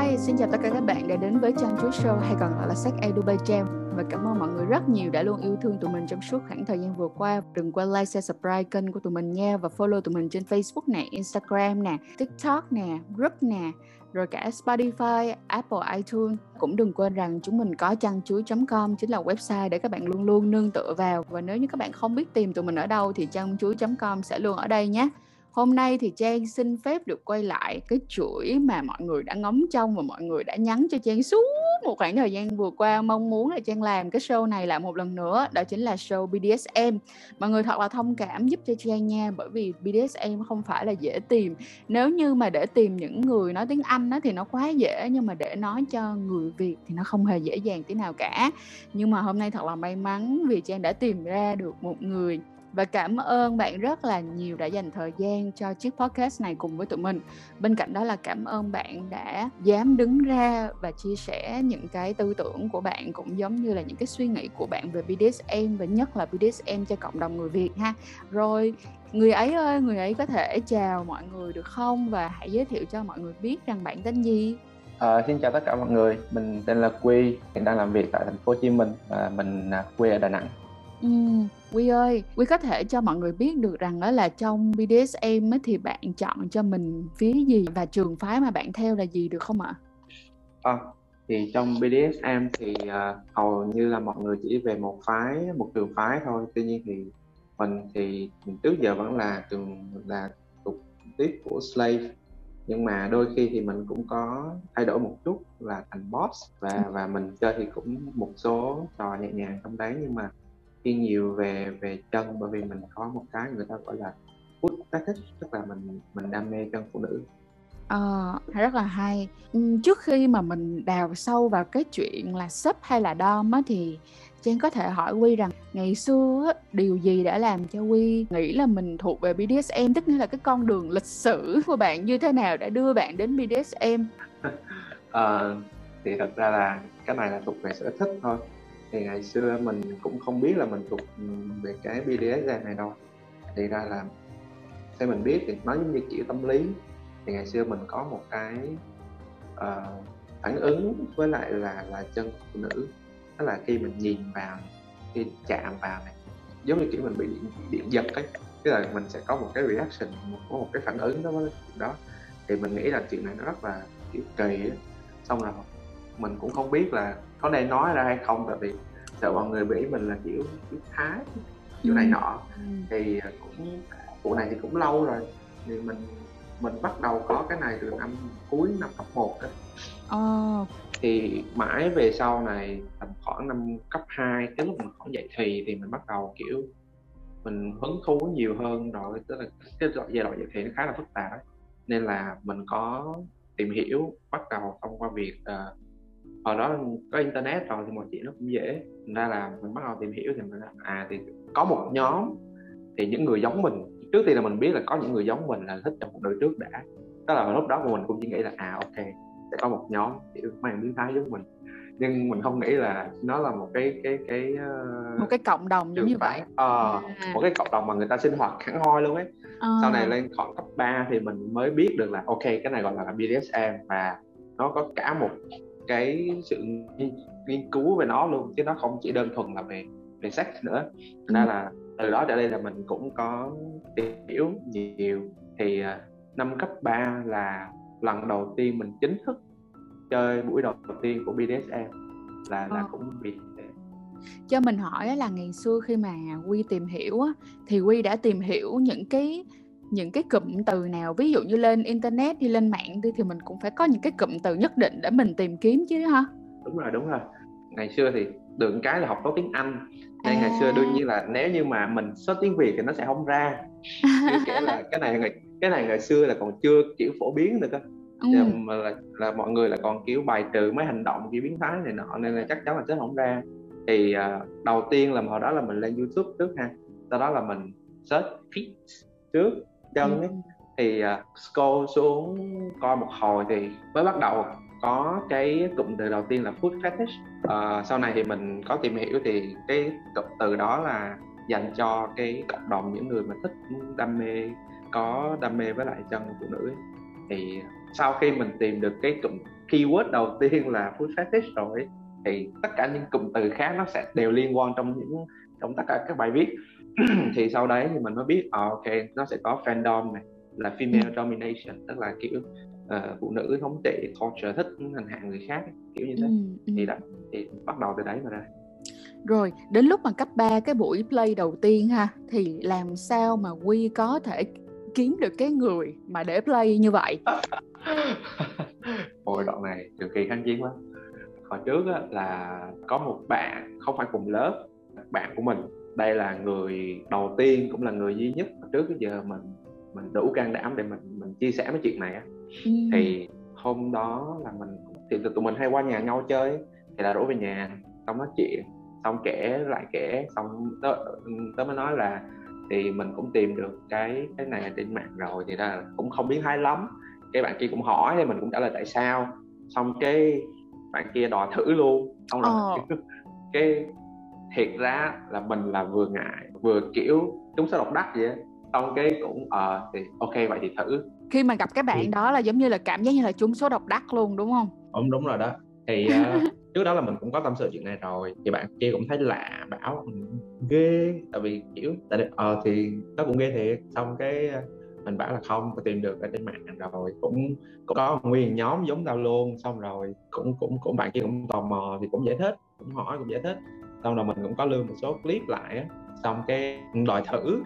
Hi, xin chào tất cả các bạn đã đến với Trang Chuối Show hay còn gọi là Sách Edu by Jam và cảm ơn mọi người rất nhiều đã luôn yêu thương tụi mình trong suốt khoảng thời gian vừa qua. Đừng quên like, share, subscribe kênh của tụi mình nha và follow tụi mình trên Facebook nè, Instagram nè, TikTok nè, group nè, rồi cả Spotify, Apple iTunes. Cũng đừng quên rằng chúng mình có chăn chuối.com chính là website để các bạn luôn luôn nương tựa vào và nếu như các bạn không biết tìm tụi mình ở đâu thì chăn chuối.com sẽ luôn ở đây nhé. Hôm nay thì Trang xin phép được quay lại cái chuỗi mà mọi người đã ngóng trong và mọi người đã nhắn cho Trang suốt một khoảng thời gian vừa qua. Mong muốn là Trang làm cái show này lại một lần nữa, đó chính là show BDSM mọi người thật là thông cảm giúp cho Trang nha, bởi vì BDSM không phải là dễ tìm. Nếu như mà để tìm những người nói tiếng Anh đó thì nó quá dễ, nhưng mà để nói cho người Việt thì nó không hề dễ dàng tí nào cả. Nhưng mà hôm nay thật là may mắn vì Trang đã tìm ra được một người và cảm ơn bạn rất là nhiều đã dành thời gian cho chiếc podcast này cùng với tụi mình. Bên cạnh đó là cảm ơn bạn đã dám đứng ra và chia sẻ những cái tư tưởng của bạn cũng giống như là những cái suy nghĩ của bạn về BDSM và nhất là BDSM cho cộng đồng người Việt ha. Rồi người ấy ơi, người ấy có thể chào mọi người được không và hãy giới thiệu cho mọi người biết rằng bạn tên gì? À, xin chào tất cả mọi người, mình tên là Quy, hiện đang làm việc tại thành phố Hồ Chí Minh và mình à, quê ở Đà Nẵng. Ừ, Quy ơi, Quy có thể cho mọi người biết được rằng đó là trong BDSM thì bạn chọn cho mình phía gì và trường phái mà bạn theo là gì được không ạ? À, thì trong BDSM thì uh, hầu như là mọi người chỉ về một phái, một trường phái thôi. Tuy nhiên thì mình thì mình trước giờ vẫn là trường là tục tiếp của slave nhưng mà đôi khi thì mình cũng có thay đổi một chút là thành boss và và mình chơi thì cũng một số trò nhẹ nhàng trong đấy nhưng mà thiên nhiều về về chân bởi vì mình có một cái người ta gọi là foot fetish tức là mình mình đam mê chân phụ nữ Ờ, rất là hay. trước khi mà mình đào sâu vào cái chuyện là sub hay là dom á thì Trang có thể hỏi Quy rằng ngày xưa á, điều gì đã làm cho Quy nghĩ là mình thuộc về BDSM tức là cái con đường lịch sử của bạn như thế nào đã đưa bạn đến BDSM? Ờ, thì thật ra là cái này là thuộc về sở thích thôi thì ngày xưa mình cũng không biết là mình thuộc về cái BDSM này đâu. Thì ra là theo mình biết thì nó giống như kiểu tâm lý. Thì ngày xưa mình có một cái uh, phản ứng với lại là là chân phụ nữ. Đó là khi mình nhìn vào khi chạm vào này giống như kiểu mình bị điện, điện giật ấy. Tức là mình sẽ có một cái reaction một, có một cái phản ứng đó với chuyện đó. Thì mình nghĩ là chuyện này nó rất là kiểu kỳ ấy. xong rồi mình cũng không biết là có nên nói ra hay không tại vì sợ mọi người nghĩ mình là kiểu kiểu thái kiểu này ừ. nọ ừ. thì cũng vụ này thì cũng lâu rồi thì mình mình bắt đầu có cái này từ năm cuối năm cấp 1 đó. Oh. thì mãi về sau này tầm khoảng năm cấp 2 cái lúc mình khoảng dậy thì thì mình bắt đầu kiểu mình hứng thú nhiều hơn rồi tức là cái giai đoạn dậy thì nó khá là phức tạp ấy. nên là mình có tìm hiểu bắt đầu thông qua việc uh, hồi đó có internet rồi thì mọi chuyện nó cũng dễ. Thành ra là mình bắt đầu tìm hiểu thì mình à thì có một nhóm thì những người giống mình. Trước tiên là mình biết là có những người giống mình là thích trong một đời trước đã. Đó là lúc đó mình cũng chỉ nghĩ là à ok sẽ có một nhóm kiểu mang biến thái giống mình. Nhưng mình không nghĩ là nó là một cái cái cái uh, một cái cộng đồng giống như vậy. Ờ, à. một cái cộng đồng mà người ta sinh hoạt hẳn hoi luôn ấy. À. sau này lên khoảng cấp 3 thì mình mới biết được là ok cái này gọi là BDSM và nó có cả một cái sự nghiên, cứu về nó luôn chứ nó không chỉ đơn thuần là về về sex nữa. Nên là từ đó trở đi là mình cũng có tìm hiểu nhiều. Thì uh, năm cấp 3 là lần đầu tiên mình chính thức chơi buổi đầu tiên của BDSM là là ờ. cũng bị cho mình hỏi là ngày xưa khi mà Quy tìm hiểu thì Quy đã tìm hiểu những cái những cái cụm từ nào ví dụ như lên internet đi lên mạng đi thì mình cũng phải có những cái cụm từ nhất định để mình tìm kiếm chứ ha? Đúng rồi đúng rồi. Ngày xưa thì được cái là học tốt tiếng Anh. Nên à. ngày xưa đương nhiên là nếu như mà mình search tiếng Việt thì nó sẽ không ra. Kiểu là cái này cái này ngày xưa là còn chưa kiểu phổ biến được cơ ừ. mà là, là mọi người là còn kiểu bài trừ mấy hành động kiểu biến thái này nọ nên là chắc chắn là sẽ không ra. Thì uh, đầu tiên là hồi đó là mình lên YouTube trước ha. Sau đó là mình search feet trước chân ấy thì uh, scroll xuống coi một hồi thì mới bắt đầu có cái cụm từ đầu tiên là food fetish. Uh, sau này thì mình có tìm hiểu thì cái cụm từ đó là dành cho cái cộng đồng những người mà thích đam mê có đam mê với lại chân phụ nữ ấy. thì sau khi mình tìm được cái cụm keyword đầu tiên là food fetish rồi thì tất cả những cụm từ khác nó sẽ đều liên quan trong những trong tất cả các bài viết thì sau đấy thì mình mới biết oh, ok nó sẽ có fandom này là female ừ. domination. Tức là kiểu uh, phụ nữ thống trị culture thích hành hạ người khác kiểu như thế. Ừ, ừ. thì đó thì bắt đầu từ đấy mà ra. Rồi đến lúc mà cấp 3 cái buổi play đầu tiên ha thì làm sao mà Quy có thể kiếm được cái người mà để play như vậy? Ôi đoạn này cực kỳ kháng chiến quá. Hồi trước á, là có một bạn không phải cùng lớp bạn của mình đây là người đầu tiên cũng là người duy nhất trước tới giờ mình mình đủ can đảm để mình mình chia sẻ mấy chuyện này á ừ. thì hôm đó là mình thì tụi mình hay qua nhà nhau chơi thì là rủ về nhà xong nói chuyện xong kể lại kể xong tớ, tớ mới nói là thì mình cũng tìm được cái cái này trên mạng rồi thì ra cũng không biết hay lắm cái bạn kia cũng hỏi thì mình cũng trả lời tại sao xong cái bạn kia đòi thử luôn xong rồi ờ. cái thiệt ra là mình là vừa ngại vừa kiểu chúng số độc đắc vậy xong cái cũng ờ uh, thì ok vậy thì thử. Khi mà gặp cái bạn ừ. đó là giống như là cảm giác như là chúng số độc đắc luôn đúng không? Đúng đúng rồi đó. Thì uh, trước đó là mình cũng có tâm sự chuyện này rồi thì bạn kia cũng thấy lạ bảo ghê tại vì kiểu tại ờ uh, thì nó cũng ghê thiệt. Xong cái mình bảo là không có tìm được ở trên mạng rồi cũng, cũng có nguyên nhóm giống tao luôn. Xong rồi cũng cũng cũng bạn kia cũng tò mò thì cũng giải thích cũng hỏi cũng giải thích xong rồi mình cũng có lưu một số clip lại á. Xong cái đòi thử.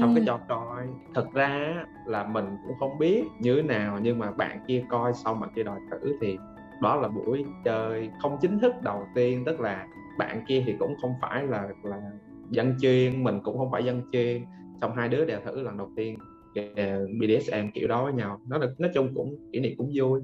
Xong cái cho coi. Thật ra là mình cũng không biết như thế nào nhưng mà bạn kia coi xong bạn kia đòi thử thì đó là buổi chơi không chính thức đầu tiên. Tức là bạn kia thì cũng không phải là là dân chuyên mình cũng không phải dân chuyên. Xong hai đứa đều thử lần đầu tiên. BDSM kiểu đó với nhau. Nó nói chung cũng kỷ niệm cũng vui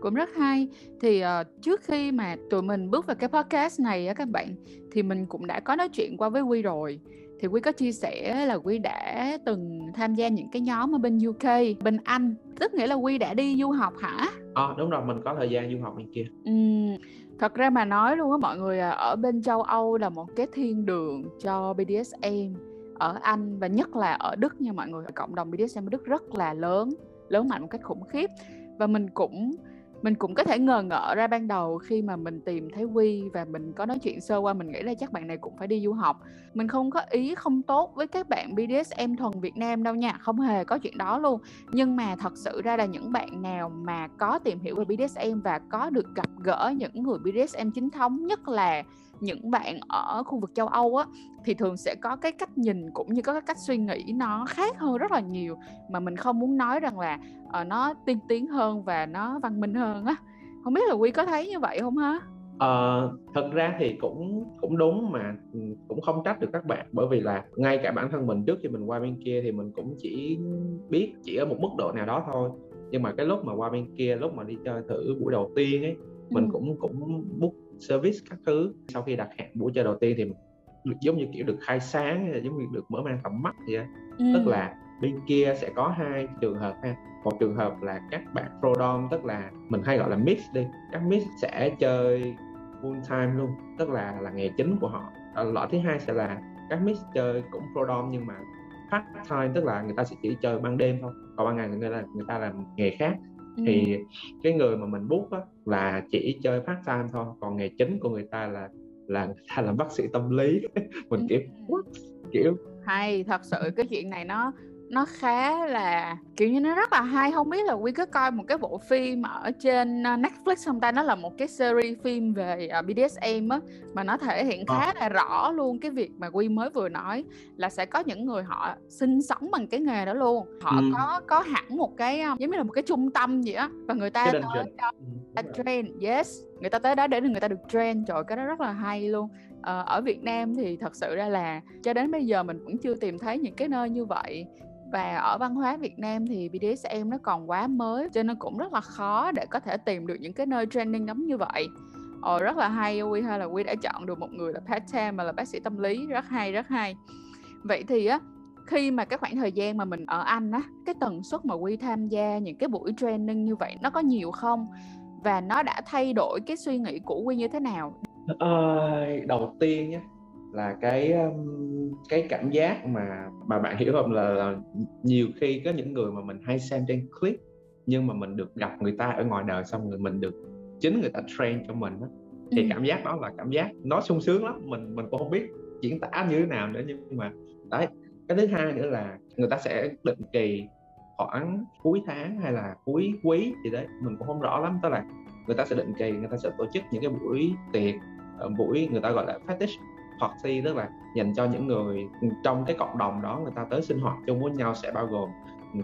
Cũng rất hay. Thì, ờ, trước khi mà tụi mình bước vào cái podcast này á các bạn, thì mình cũng đã có nói chuyện qua với Quy rồi. Thì Quy có chia sẻ là Quy đã từng tham gia những cái nhóm ở bên UK, bên Anh, tức nghĩa là Quy đã đi du học hả? Ờ, đúng rồi, mình có thời gian du học bên kia. Ừm, thật ra mà nói luôn á mọi người à, ở bên châu Âu là một cái thiên đường cho BDSM ở Anh và nhất là ở Đức nha mọi người, cộng đồng BDSM ở Đức rất là lớn, lớn mạnh một cách khủng khiếp và mình cũng mình cũng có thể ngờ ngợ ra ban đầu khi mà mình tìm thấy Quy và mình có nói chuyện sơ qua mình nghĩ là chắc bạn này cũng phải đi du học. Mình không có ý không tốt với các bạn BDSM thuần Việt Nam đâu nha không hề có chuyện đó luôn. Nhưng mà thật sự ra là những bạn nào mà có tìm hiểu về BDSM và có được gặp gỡ những người BDSM chính thống nhất là những bạn ở khu vực châu Âu á thì thường sẽ có cái cách nhìn cũng như có cái cách suy nghĩ nó khác hơn rất là nhiều. Mà mình không muốn nói rằng là uh, nó tiên tiến hơn và nó văn minh hơn á. Không biết là quy có thấy như vậy không ha? Ờ, thật ra thì cũng cũng đúng mà ừ, cũng không trách được các bạn. Bởi vì là ngay cả bản thân mình trước khi mình qua bên kia thì mình cũng chỉ biết chỉ ở một mức độ nào đó thôi. Nhưng mà cái lúc mà qua bên kia lúc mà đi chơi thử buổi đầu tiên ấy mình ừ. cũng cũng book service các thứ. Sau khi đặt hẹn buổi chơi đầu tiên thì được giống như kiểu được khai sáng giống như được mở mang tầm mắt vậy ừ. tức là bên kia sẽ có hai trường hợp ha. Một trường hợp là các bạn pro dom tức là mình hay gọi là mix đi. Các mix sẽ chơi full time luôn tức là là nghề chính của họ. Loại thứ hai sẽ là các mix chơi cũng pro dom nhưng mà part time tức là người ta sẽ chỉ chơi ban đêm thôi còn ban ngày người ta người ta làm nghề khác. Thì cái người mà mình book á, là chỉ chơi part time thôi còn nghề chính của người ta là là người ta làm bác sĩ tâm lý. Mình kiểu What? kiểu hay thật sự cái chuyện này nó nó khá là kiểu như nó rất là hay. Không biết là quy có coi một cái bộ phim ở trên ờ, Netflix không ta? Nó là một cái series phim về ờ, BDSM á mà nó thể hiện khá ờ. là rõ luôn cái việc mà quy mới vừa nói là sẽ có những người họ sinh sống bằng cái nghề đó luôn. Họ ừ. có có hẳn một cái giống như là một cái trung tâm gì á và người ta tới đó ừ, train. Yes người ta tới đó để người ta được train. Trời cái đó rất là hay luôn Ờ, ở Việt Nam thì thật sự ra là cho đến bây giờ mình vẫn chưa tìm thấy những cái nơi như vậy. Và ở văn hóa Việt Nam thì BDSM nó còn quá mới cho nên cũng rất là khó để có thể tìm được những cái nơi training giống như vậy. Ồ, rất là hay Quy hay là Quy đã chọn được một người là part time mà là bác sĩ tâm lý rất hay rất hay. Vậy thì á khi mà cái khoảng thời gian mà mình ở Anh á cái tần suất mà Quy tham gia những cái buổi training như vậy nó có nhiều không? Và nó đã thay đổi cái suy nghĩ của Quy như thế nào à, đầu tiên nhé là cái cái cảm giác mà mà bạn hiểu không là, là nhiều khi có những người mà mình hay xem trên clip nhưng mà mình được gặp người ta ở ngoài đời xong rồi mình được chính người ta train cho mình đó. thì ừ. cảm giác đó là cảm giác nó sung sướng lắm mình mình cũng không biết diễn tả như thế nào nữa nhưng mà đấy cái thứ hai nữa là người ta sẽ định kỳ khoảng cuối tháng hay là cuối quý gì đấy mình cũng không rõ lắm. Tức là người ta sẽ định kỳ người ta sẽ tổ chức những cái buổi tiệc ờ, buổi người ta gọi là fetish party tức là dành cho những người trong cái cộng đồng đó người ta tới sinh hoạt chung với nhau sẽ bao gồm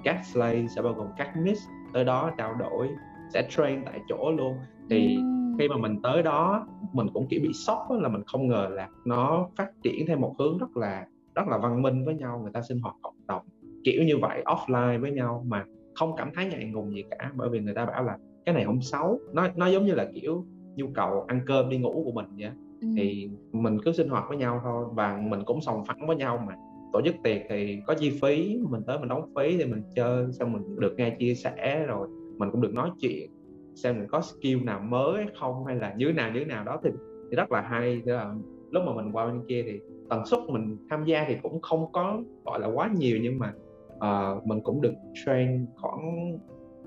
các slave sẽ bao gồm các miss tới đó trao đổi sẽ train tại chỗ luôn. Thì khi mà mình tới đó mình cũng kiểu bị sốc là mình không ngờ là nó phát triển theo một hướng rất là rất là văn minh với nhau người ta sinh hoạt cộng đồng kiểu như vậy offline với nhau mà không cảm thấy ngại ngùng gì cả. Bởi vì người ta bảo là cái này không xấu. Nó nó giống như là kiểu nhu cầu ăn cơm đi ngủ của mình vậy ừ. thì mình cứ sinh hoạt với nhau thôi và mình cũng sòng phẳng với nhau mà. Tổ chức tiệc thì có chi phí mình tới mình đóng phí thì mình chơi xong mình được nghe chia sẻ rồi mình cũng được nói chuyện xem mình có skill nào mới không hay là như thế nào như thế nào đó. Thì, thì rất là hay. Thế là lúc mà mình qua bên kia thì tần suất mình tham gia thì cũng không có gọi là quá nhiều nhưng mà uh, mình cũng được train khoảng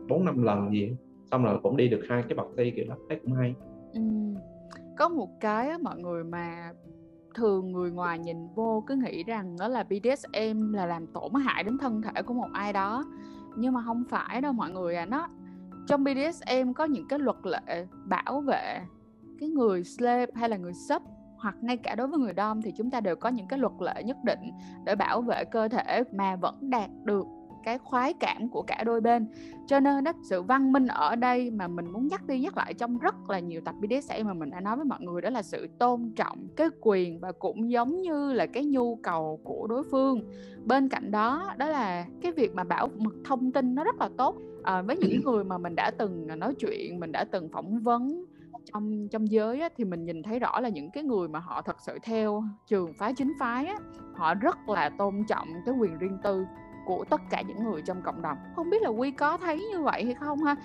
bốn năm lần gì xong rồi cũng đi được hai cái bậc thi kiểu đó thấy cũng hay ừ. có một cái á, mọi người mà thường người ngoài nhìn vô cứ nghĩ rằng đó là BDSM là làm tổn hại đến thân thể của một ai đó nhưng mà không phải đâu mọi người à nó trong BDSM có những cái luật lệ bảo vệ cái người slave hay là người sub hoặc ngay cả đối với người dom thì chúng ta đều có những cái luật lệ nhất định để bảo vệ cơ thể mà vẫn đạt được cái khoái cảm của cả đôi bên. Cho nên đó sự văn minh ở đây mà mình muốn nhắc đi nhắc lại trong rất là nhiều tập BDSM mà mình đã nói với mọi người đó là sự tôn trọng cái quyền và cũng giống như là cái nhu cầu của đối phương. Bên cạnh đó đó là cái việc mà bảo mật thông tin nó rất là tốt. À, với những người mà mình đã từng nói chuyện mình đã từng phỏng vấn trong trong giới á, thì mình nhìn thấy rõ là những cái người mà họ thật sự theo trường phái chính phái á, họ rất là tôn trọng cái quyền riêng tư của tất cả những người trong cộng đồng. Không biết là quy có thấy như vậy hay không ha?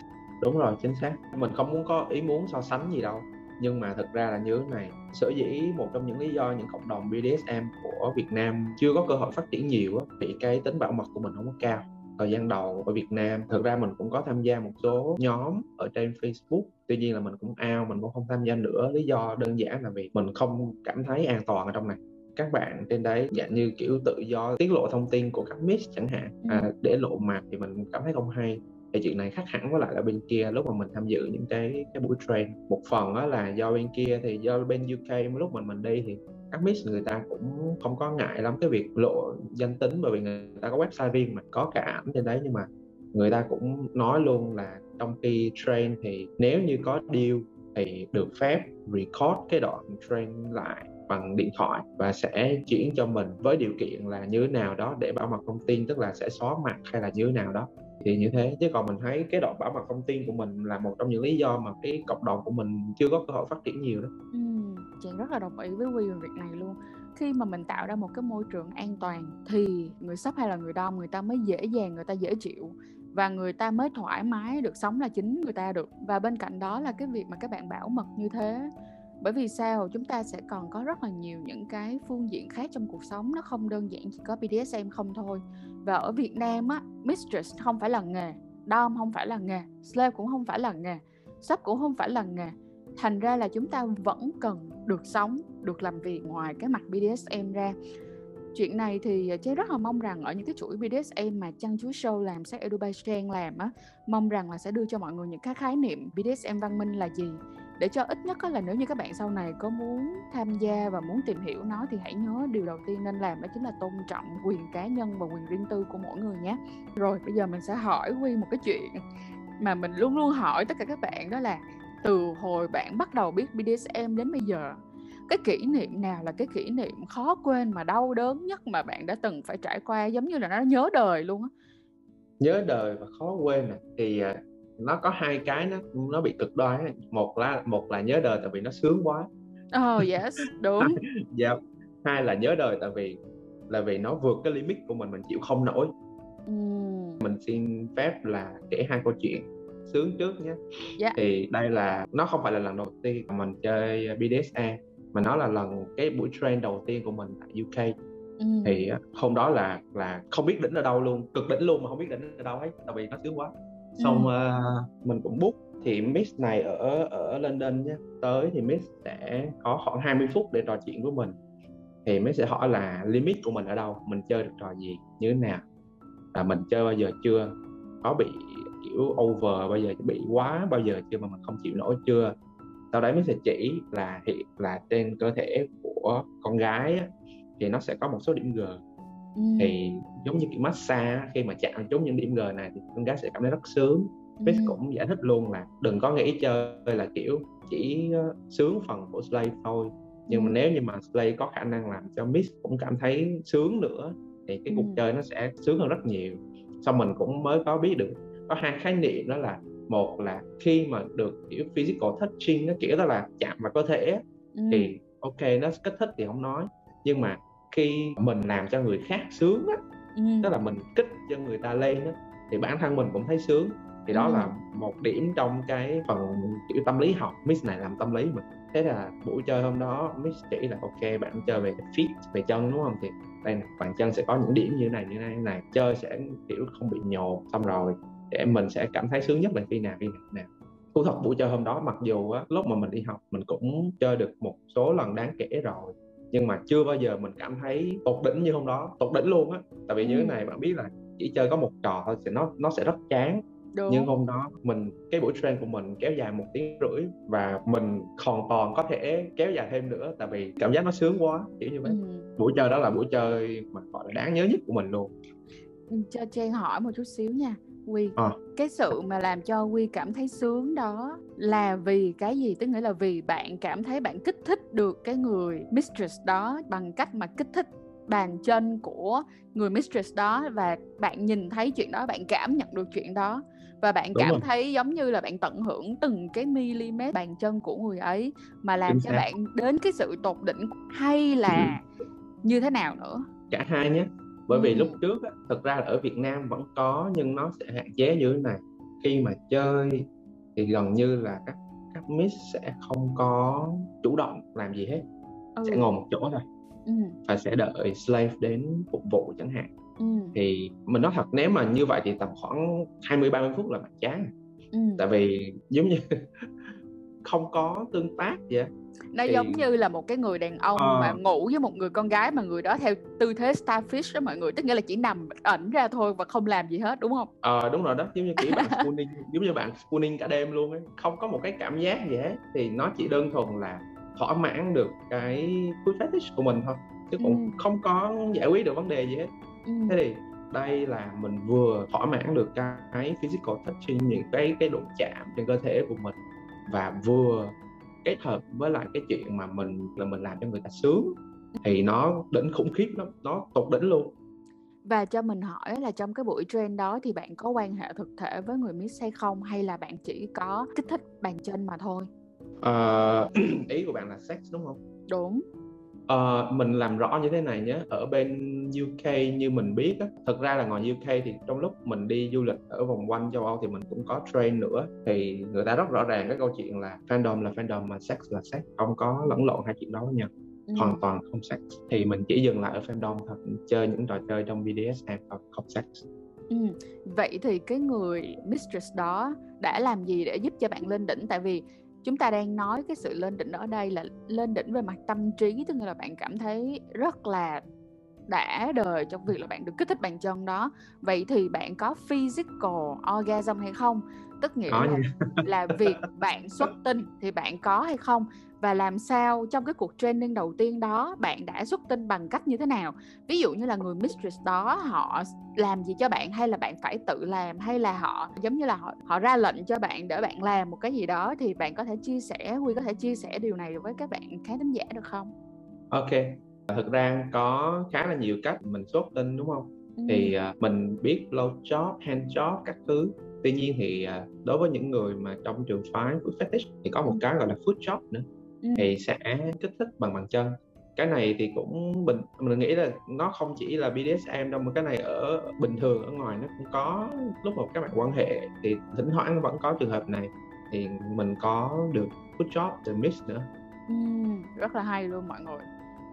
Đúng rồi chính xác. Mình không muốn có ý muốn so sánh gì đâu. Nhưng mà thật ra là như thế này sở dĩ một trong những lý do những cộng đồng BDSM của Việt Nam chưa có cơ hội phát triển nhiều á, thì cái tính bảo mật của mình không có cao thời gian đầu ở Việt Nam. Thực ra mình cũng có tham gia một số nhóm ở trên Facebook. Tuy nhiên là mình cũng out mình cũng không tham gia nữa. Lý do đơn giản là vì mình không cảm thấy an toàn ở trong này. Các bạn trên đấy dạng như kiểu tự do tiết lộ thông tin của các miss chẳng hạn. Ừ. à, để lộ mặt thì mình cảm thấy không hay. Thì chuyện này khác hẳn với lại là bên kia. Lúc mà mình tham dự những cái cái buổi train một phần đó là do bên kia thì do bên UK lúc mình mình đi thì các miss người ta cũng không có ngại lắm cái việc lộ danh tính, bởi vì người ta có website riêng mà, có cả ảnh trên đấy, nhưng mà người ta cũng nói luôn là trong khi train thì nếu như có deal thì được phép record cái đoạn train lại bằng điện thoại và sẽ chuyển cho mình với điều kiện là như thế nào đó để bảo mật thông tin, tức là sẽ xóa mặt hay là như thế nào đó thì như thế chứ còn mình thấy cái độ bảo mật thông tin của mình là một trong những lý do mà cái cộng đồng của mình chưa có cơ hội phát triển nhiều đó. Ừ, chị rất là đồng ý với Quy về việc này luôn. Khi mà mình tạo ra một cái môi trường an toàn thì người sắp hay là người đông người ta mới dễ dàng người ta dễ chịu. Và người ta mới thoải mái được sống là chính người ta được. Và bên cạnh đó là cái việc mà các bạn bảo mật như thế bởi vì sao? Chúng ta sẽ còn có rất là nhiều những cái phương diện khác trong cuộc sống, nó không đơn giản chỉ có BDSM không thôi. Và ở Việt Nam á, mistress không phải là nghề, dom không phải là nghề, slave cũng không phải là nghề, sub cũng không phải là nghề. Thành ra là chúng ta vẫn cần được sống, được làm việc ngoài cái mặt BDSM ra. Chuyện này thì chế rất là mong rằng ở những cái chuỗi BDSM mà chăn Chú show làm sẽ Edu Trang làm á, mong rằng là sẽ đưa cho mọi người những cái khái niệm BDSM văn minh là gì? Để cho ít nhất là nếu như các bạn sau này có muốn tham gia và muốn tìm hiểu nó thì hãy nhớ điều đầu tiên nên làm đó chính là tôn trọng quyền cá nhân và quyền riêng tư của mỗi người nhé rồi, bây giờ mình sẽ hỏi quy một cái chuyện mà mình luôn luôn hỏi tất cả các bạn đó là từ hồi bạn bắt đầu biết BDSM đến bây giờ, cái kỷ niệm nào là cái kỷ niệm khó quên mà đau đớn nhất mà bạn đã từng phải trải qua giống như là nó nhớ đời luôn á nhớ đời và khó quên à. thì nó có hai cái nó nó bị cực đoan một là một là nhớ đời tại vì nó sướng quá oh yes đúng dạ yeah. hai là nhớ đời tại vì là vì nó vượt cái limit của mình mình chịu không nổi mm. mình xin phép là kể hai câu chuyện sướng trước nhé yeah. Dạ. thì đây là nó không phải là lần đầu tiên mình chơi BDSM mà nó là lần cái buổi train đầu tiên của mình tại UK ừ. thì hôm đó là là không biết đỉnh ở đâu luôn cực đỉnh luôn mà không biết đỉnh ở đâu hết tại vì nó sướng quá xong uh, mình cũng book thì Miss này ở ở London nhé tới thì Miss sẽ có khoảng 20 phút để trò chuyện với mình. Thì Miss sẽ hỏi là limit của mình ở đâu? Mình chơi được trò gì? Như thế nào? Là mình chơi bao giờ chưa? Có bị kiểu over bao giờ bị quá bao giờ chưa mà mình không chịu nổi chưa? Sau đấy mới sẽ chỉ là hiện là trên cơ thể của con gái á, thì nó sẽ có một số điểm G ừ. thì giống như kiểu massage khi mà chạm trúng những điểm G này thì con gái sẽ cảm thấy rất sướng Chris ừ. cũng giải thích luôn là đừng có nghĩ chơi là kiểu chỉ sướng phần của slave thôi nhưng mà nếu như mà slave có khả năng làm cho Miss cũng cảm thấy sướng nữa thì cái cuộc ừ. chơi nó sẽ sướng hơn rất nhiều xong mình cũng mới có biết được có hai khái niệm đó là một là khi mà được kiểu physical touching nó kiểu đó là chạm vào cơ thể ừ. thì ok nó kích thích thì không nói nhưng mà khi mình làm cho người khác sướng á ừ. tức là mình kích cho người ta lên á thì bản thân mình cũng thấy sướng. Thì đó ừ. là một điểm trong cái phần kiểu tâm lý học miss này làm tâm lý mình. Thế là buổi chơi hôm đó miss chỉ là ok bạn chơi về fit về chân đúng không? Thì đây này bàn chân sẽ có những điểm như này như này như này. Chơi sẽ kiểu không bị nhột xong rồi để mình sẽ cảm thấy sướng nhất là khi nào khi nào. Thu thập buổi chơi hôm đó mặc dù á, lúc mà mình đi học mình cũng chơi được một số lần đáng kể rồi nhưng mà chưa bao giờ mình cảm thấy tột đỉnh như hôm đó tột đỉnh luôn á tại vì như thế ừ. này bạn biết là chỉ chơi có một trò thôi thì nó nó sẽ rất chán Đúng. nhưng hôm đó mình cái buổi train của mình kéo dài một tiếng rưỡi và mình hoàn toàn có thể kéo dài thêm nữa tại vì cảm giác nó sướng quá kiểu như vậy ừ. buổi chơi đó là buổi chơi mà gọi là đáng nhớ nhất của mình luôn ừ, cho Trang hỏi một chút xíu nha Quy à. cái sự mà làm cho Quy cảm thấy sướng đó là vì cái gì tức nghĩa là vì bạn cảm thấy bạn kích thích được cái người mistress đó bằng cách mà kích thích bàn chân của người mistress đó và bạn nhìn thấy chuyện đó bạn cảm nhận được chuyện đó và bạn Đúng cảm rồi. thấy giống như là bạn tận hưởng từng cái mm bàn chân của người ấy mà làm Chính cho xác. bạn đến cái sự tột đỉnh hay là ừ. như thế nào nữa cả hai nhé bởi vì lúc trước á, thực ra là ở Việt Nam vẫn có nhưng nó sẽ hạn chế như thế này khi mà chơi thì gần như là các các miss sẽ không có chủ động làm gì hết ừ. sẽ ngồi một chỗ thôi ừ. và sẽ đợi slave đến phục vụ chẳng hạn ừ. thì mình nói thật nếu mà như vậy thì tầm khoảng 20 30 phút là bạn chán ừ. tại vì giống như không có tương tác vậy nó thì... giống như là một cái người đàn ông à... mà ngủ với một người con gái mà người đó theo tư thế starfish đó mọi người tức nghĩa là chỉ nằm ẩn ra thôi và không làm gì hết đúng không? Ờ à, đúng rồi đó giống như kiểu bạn spooning giống như bạn spooning cả đêm luôn ấy. Không có một cái cảm giác gì hết thì nó chỉ đơn thuần là thỏa mãn được cái food fetish của mình thôi chứ cũng ừ. không có giải quyết được vấn đề gì hết. Ừ. thế thì đây là mình vừa thỏa mãn được cái physical touching những cái cái độ chạm trên cơ thể của mình và vừa kết hợp với lại cái chuyện mà mình là mình làm cho người ta sướng thì nó đỉnh khủng khiếp lắm nó tột đỉnh luôn và cho mình hỏi là trong cái buổi train đó thì bạn có quan hệ thực thể với người Miss hay không hay là bạn chỉ có kích thích bàn chân mà thôi? À, ý của bạn là sex đúng không? Đúng. Uh, mình làm rõ như thế này nhé ở bên UK như mình biết á, thực ra là ngoài UK thì trong lúc mình đi du lịch ở vòng quanh châu Âu thì mình cũng có train nữa thì người ta rất rõ ràng cái câu chuyện là fandom là fandom mà sex là sex không có lẫn lộn hai chuyện đó với nhau ừ. hoàn toàn không sex thì mình chỉ dừng lại ở fandom thôi chơi những trò chơi trong BDSM và không sex Ừ. Vậy thì cái người mistress đó đã làm gì để giúp cho bạn lên đỉnh? Tại vì chúng ta đang nói cái sự lên đỉnh ở đây là lên đỉnh về mặt tâm trí, tức là bạn cảm thấy rất là đã đời trong việc là bạn được kích thích bàn chân đó. Vậy thì bạn có physical orgasm hay không? Tức nghĩa là, là việc bạn xuất tinh thì bạn có hay không? Và làm sao trong cái cuộc training đầu tiên đó bạn đã xuất tinh bằng cách như thế nào? Ví dụ như là người mistress đó họ làm gì cho bạn hay là bạn phải tự làm hay là họ giống như là họ họ ra lệnh cho bạn để bạn làm một cái gì đó thì bạn có thể chia sẻ quy có thể chia sẻ điều này với các bạn khán thính giả được không? Ok. Thực ra có khá là nhiều cách mình xuất tinh đúng không? Ừ. thì uh, mình biết blow job hand job các thứ tuy nhiên thì uh, đối với những người mà trong trường phái food fetish thì có một ừ. cái gọi là food job nữa ừ. thì sẽ kích thích bằng bàn chân cái này thì cũng bình mình nghĩ là nó không chỉ là BDSM đâu mà cái này ở bình thường ở ngoài nó cũng có lúc mà các bạn quan hệ thì thỉnh thoảng vẫn có trường hợp này thì mình có được food job từ mix nữa ừ, rất là hay luôn mọi người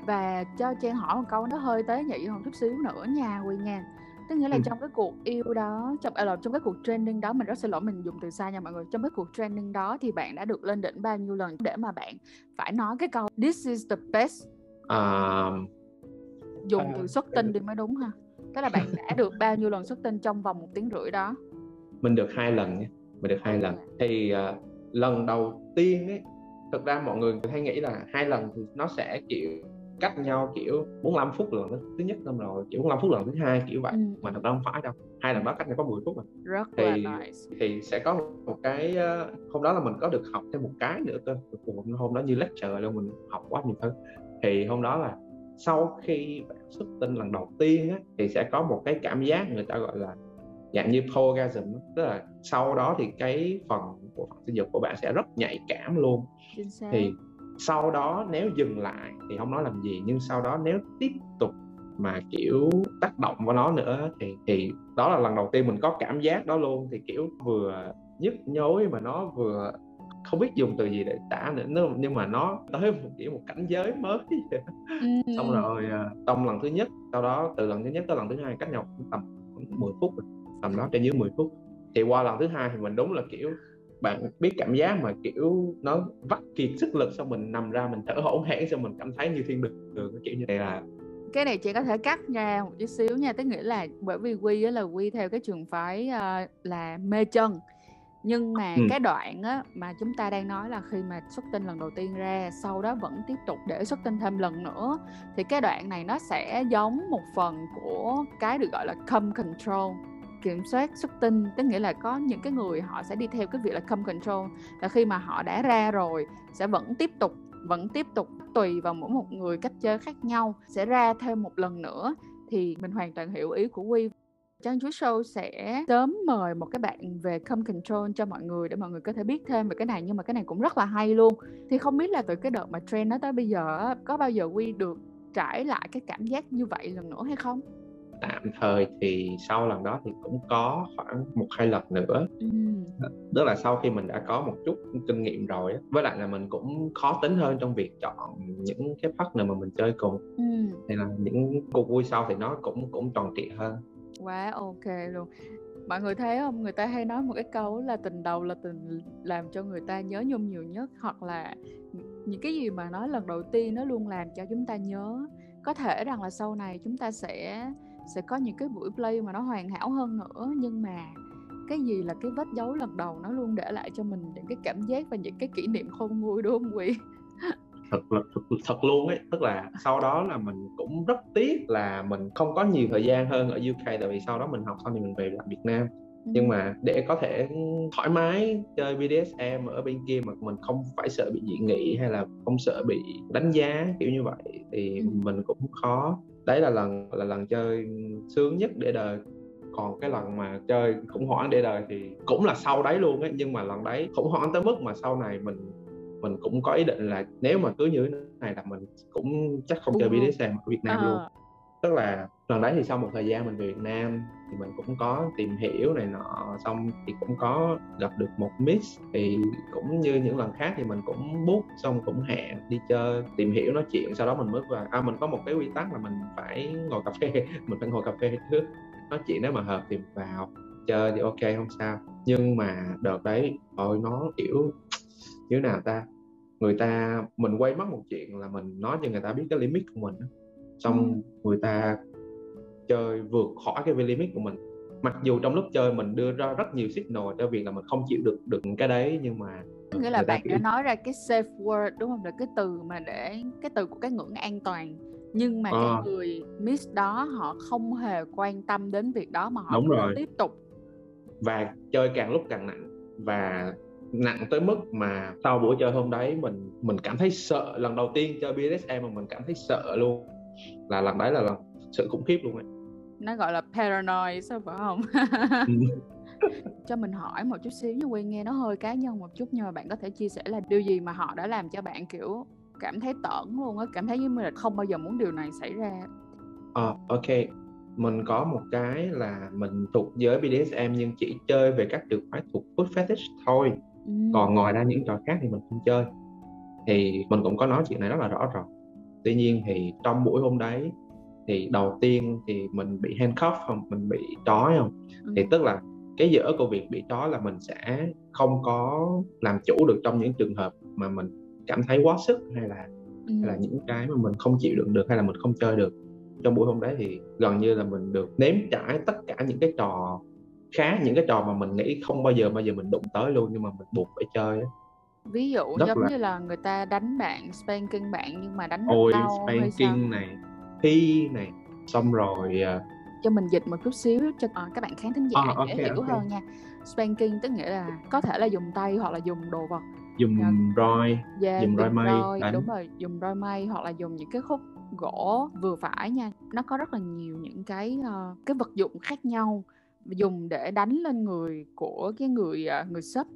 và cho Trang hỏi một câu nó hơi tế nhị hơn chút xíu nữa nha Quy nha tức nghĩa là ừ. trong cái cuộc yêu đó trong à, trong cái cuộc training đó mình rất xin lỗi mình dùng từ sai nha mọi người. Trong cái cuộc training đó thì bạn đã được lên đỉnh bao nhiêu lần để mà bạn phải nói cái câu this is the best. Uh, dùng từ xuất tinh đi mới đúng ha. Tức là bạn đã được bao nhiêu lần xuất tinh trong vòng một tiếng rưỡi đó? Mình được hai lần nha mình được hai lần. thì uh, lần đầu tiên ấy thực ra mọi người hay nghĩ là hai lần thì nó sẽ kiểu cách nhau kiểu 45 phút lần thứ nhất năm rồi kiểu 45 phút lần thứ hai kiểu vậy ừ. mà thật ra không phải đâu hai lần đó cách nhau có 10 phút mà rất thì là nice. thì sẽ có một cái ờ, hôm đó là mình có được học thêm một cái nữa cơ hôm đó như lecture luôn mình học quá nhiều thứ thì hôm đó là sau khi bạn xuất tinh lần đầu tiên á, thì sẽ có một cái cảm giác người ta gọi là dạng như orgasm tức là sau đó thì cái phần của phần sinh dục của bạn sẽ rất nhạy cảm luôn thì sau đó nếu dừng lại thì không nói làm gì nhưng sau đó nếu tiếp tục mà kiểu tác động vào nó nữa thì thì đó là lần đầu tiên mình có cảm giác đó luôn. Thì kiểu vừa nhức nhối mà nó vừa không biết dùng từ gì để tả nữa nhưng mà nó tới một kiểu một cảnh giới mới ừ. xong rồi à, trong lần thứ nhất sau đó từ lần thứ nhất tới lần thứ hai cách nhau tầm 10 phút tầm đó trên dưới 10 phút. Thì qua lần thứ hai thì mình đúng là kiểu bạn biết cảm giác mà kiểu nó vắt kiệt sức lực xong mình nằm ra mình thở hổn hển xong mình cảm thấy như thiên đường đường kiểu như này là cái này chị có thể cắt ra một chút xíu nha tức nghĩa là bởi vì quy á là quy theo cái trường phái uh, là mê chân nhưng mà ừ. cái đoạn á mà chúng ta đang nói là khi mà xuất tinh lần đầu tiên ra sau đó vẫn tiếp tục để xuất tinh thêm lần nữa thì cái đoạn này nó sẽ giống một phần của cái được gọi là come control kiểm soát xuất tinh, tức nghĩa là có những cái người họ sẽ đi theo cái việc là come control. Là khi mà họ đã ra rồi, sẽ vẫn tiếp tục, vẫn tiếp tục tùy vào mỗi một người cách chơi khác nhau. Sẽ ra thêm một lần nữa, thì mình hoàn toàn hiểu ý của Quy. Trang Chuối Show sẽ sớm mời một cái bạn về come control cho mọi người để mọi người có thể biết thêm về cái này. Nhưng mà cái này cũng rất là hay luôn. Thì không biết là từ cái đợt mà trend nó tới bây giờ có bao giờ Quy được trải lại cái cảm giác như vậy lần nữa hay không? Tạm thời thì sau lần đó thì cũng có khoảng một hai lần nữa. Ừ. tức là sau khi mình đã có một chút kinh nghiệm rồi với lại là mình cũng khó tính hơn trong việc chọn những cái partner mà mình chơi cùng. Ừ. thì là những cuộc vui sau thì nó cũng cũng tròn trịa hơn. Quá ok luôn. Mọi người thấy không? Người ta hay nói một cái câu là tình đầu là tình làm cho người ta nhớ nhung nhiều nhất hoặc là những cái gì mà nói lần đầu tiên nó luôn làm cho chúng ta nhớ. Có thể rằng là sau này chúng ta sẽ sẽ có những cái buổi play mà nó hoàn hảo hơn nữa. Nhưng mà cái gì là cái vết dấu lần đầu nó luôn để lại cho mình những cái cảm giác và những cái kỷ niệm không vui đúng không quý thật thật, thật luôn ấy. Tức là sau đó là mình cũng rất tiếc là mình không có nhiều thời gian hơn ở UK tại vì sau đó mình học xong thì mình về lại Việt Nam. Ừ. nhưng mà để có thể thoải mái chơi BDSM ở bên kia mà mình không phải sợ bị dị nghị hay là không sợ bị đánh giá kiểu như vậy thì ừ. mình cũng khó đấy là lần là lần chơi sướng nhất để đời. Còn cái lần mà chơi khủng hoảng để đời thì cũng là sau đấy luôn ấy. Nhưng mà lần đấy khủng hoảng tới mức mà sau này mình mình cũng có ý định là nếu mà cứ như thế này là mình cũng chắc không chơi BDSM ở Việt Nam à. luôn. Tức là lần đấy thì sau một thời gian mình về Việt Nam thì mình cũng có tìm hiểu này nọ xong thì cũng có gặp được một miss thì cũng như những lần khác thì mình cũng book xong cũng hẹn đi chơi tìm hiểu nói chuyện sau đó mình mới vào à mình có một cái quy tắc là mình phải ngồi cà phê mình phải ngồi cà phê trước nói chuyện nếu mà hợp thì vào chơi thì ok không sao nhưng mà đợt đấy ôi nó kiểu như nào ta người ta mình quay mất một chuyện là mình nói cho người ta biết cái limit của mình xong ừ. người ta chơi vượt khỏi cái limit của mình. Mặc dù trong lúc chơi mình đưa ra rất nhiều signal cho việc là mình không chịu được được cái đấy nhưng mà nghĩa là bạn đã nói ra cái safe word đúng không? Là cái từ mà để cái từ của cái ngưỡng an toàn. Nhưng mà à. cái ờ. người miss đó họ không hề quan tâm đến việc đó mà họ đúng rồi. tiếp tục. Và chơi càng lúc càng nặng. Và nặng tới mức mà sau buổi chơi hôm đấy mình mình cảm thấy sợ. Lần đầu tiên chơi BDSM mà mình cảm thấy sợ luôn. Là lần đấy là lần sự khủng khiếp luôn ấy nó gọi là paranoid sao phải không? Ừ. cho mình hỏi một chút xíu như quen nghe nó hơi cá nhân một chút nhưng mà bạn có thể chia sẻ là điều gì mà họ đã làm cho bạn kiểu cảm thấy tởn luôn á? Cảm thấy như mình không bao giờ muốn điều này xảy ra. Ờ à, ok. Mình có một cái là mình thuộc giới BDSM nhưng chỉ chơi về các trường phái thuộc foot fetish thôi. Ừ. còn ngoài ra những trò khác thì mình không chơi. Thì mình cũng có nói chuyện này rất là rõ rồi tuy nhiên thì trong buổi hôm đấy thì đầu tiên thì mình bị handcuff không mình bị trói không ừ. thì tức là cái dở của việc bị trói là mình sẽ không có làm chủ được trong những trường hợp mà mình cảm thấy quá sức hay là ừ. hay là những cái mà mình không chịu đựng được hay là mình không chơi được trong buổi hôm đấy thì gần như là mình được nếm trải tất cả những cái trò khác những cái trò mà mình nghĩ không bao giờ bao giờ mình đụng tới luôn nhưng mà mình buộc phải chơi ấy. ví dụ Rất giống là... như là người ta đánh bạn spanking bạn nhưng mà đánh ôi đau spanking này thi này xong rồi uh... cho mình dịch một chút xíu cho uh, các bạn khán thính giả à, okay, dễ hiểu okay. hơn nha. Spanking tức nghĩa là có thể là dùng tay hoặc là dùng đồ vật. Dùng yeah. roi yeah, dùng roi mây roi, đúng rồi dùng roi mây hoặc là dùng những cái khúc gỗ vừa phải nha. Nó có rất là nhiều những cái uh, cái vật dụng khác nhau dùng để đánh lên người của cái người uh, người sub.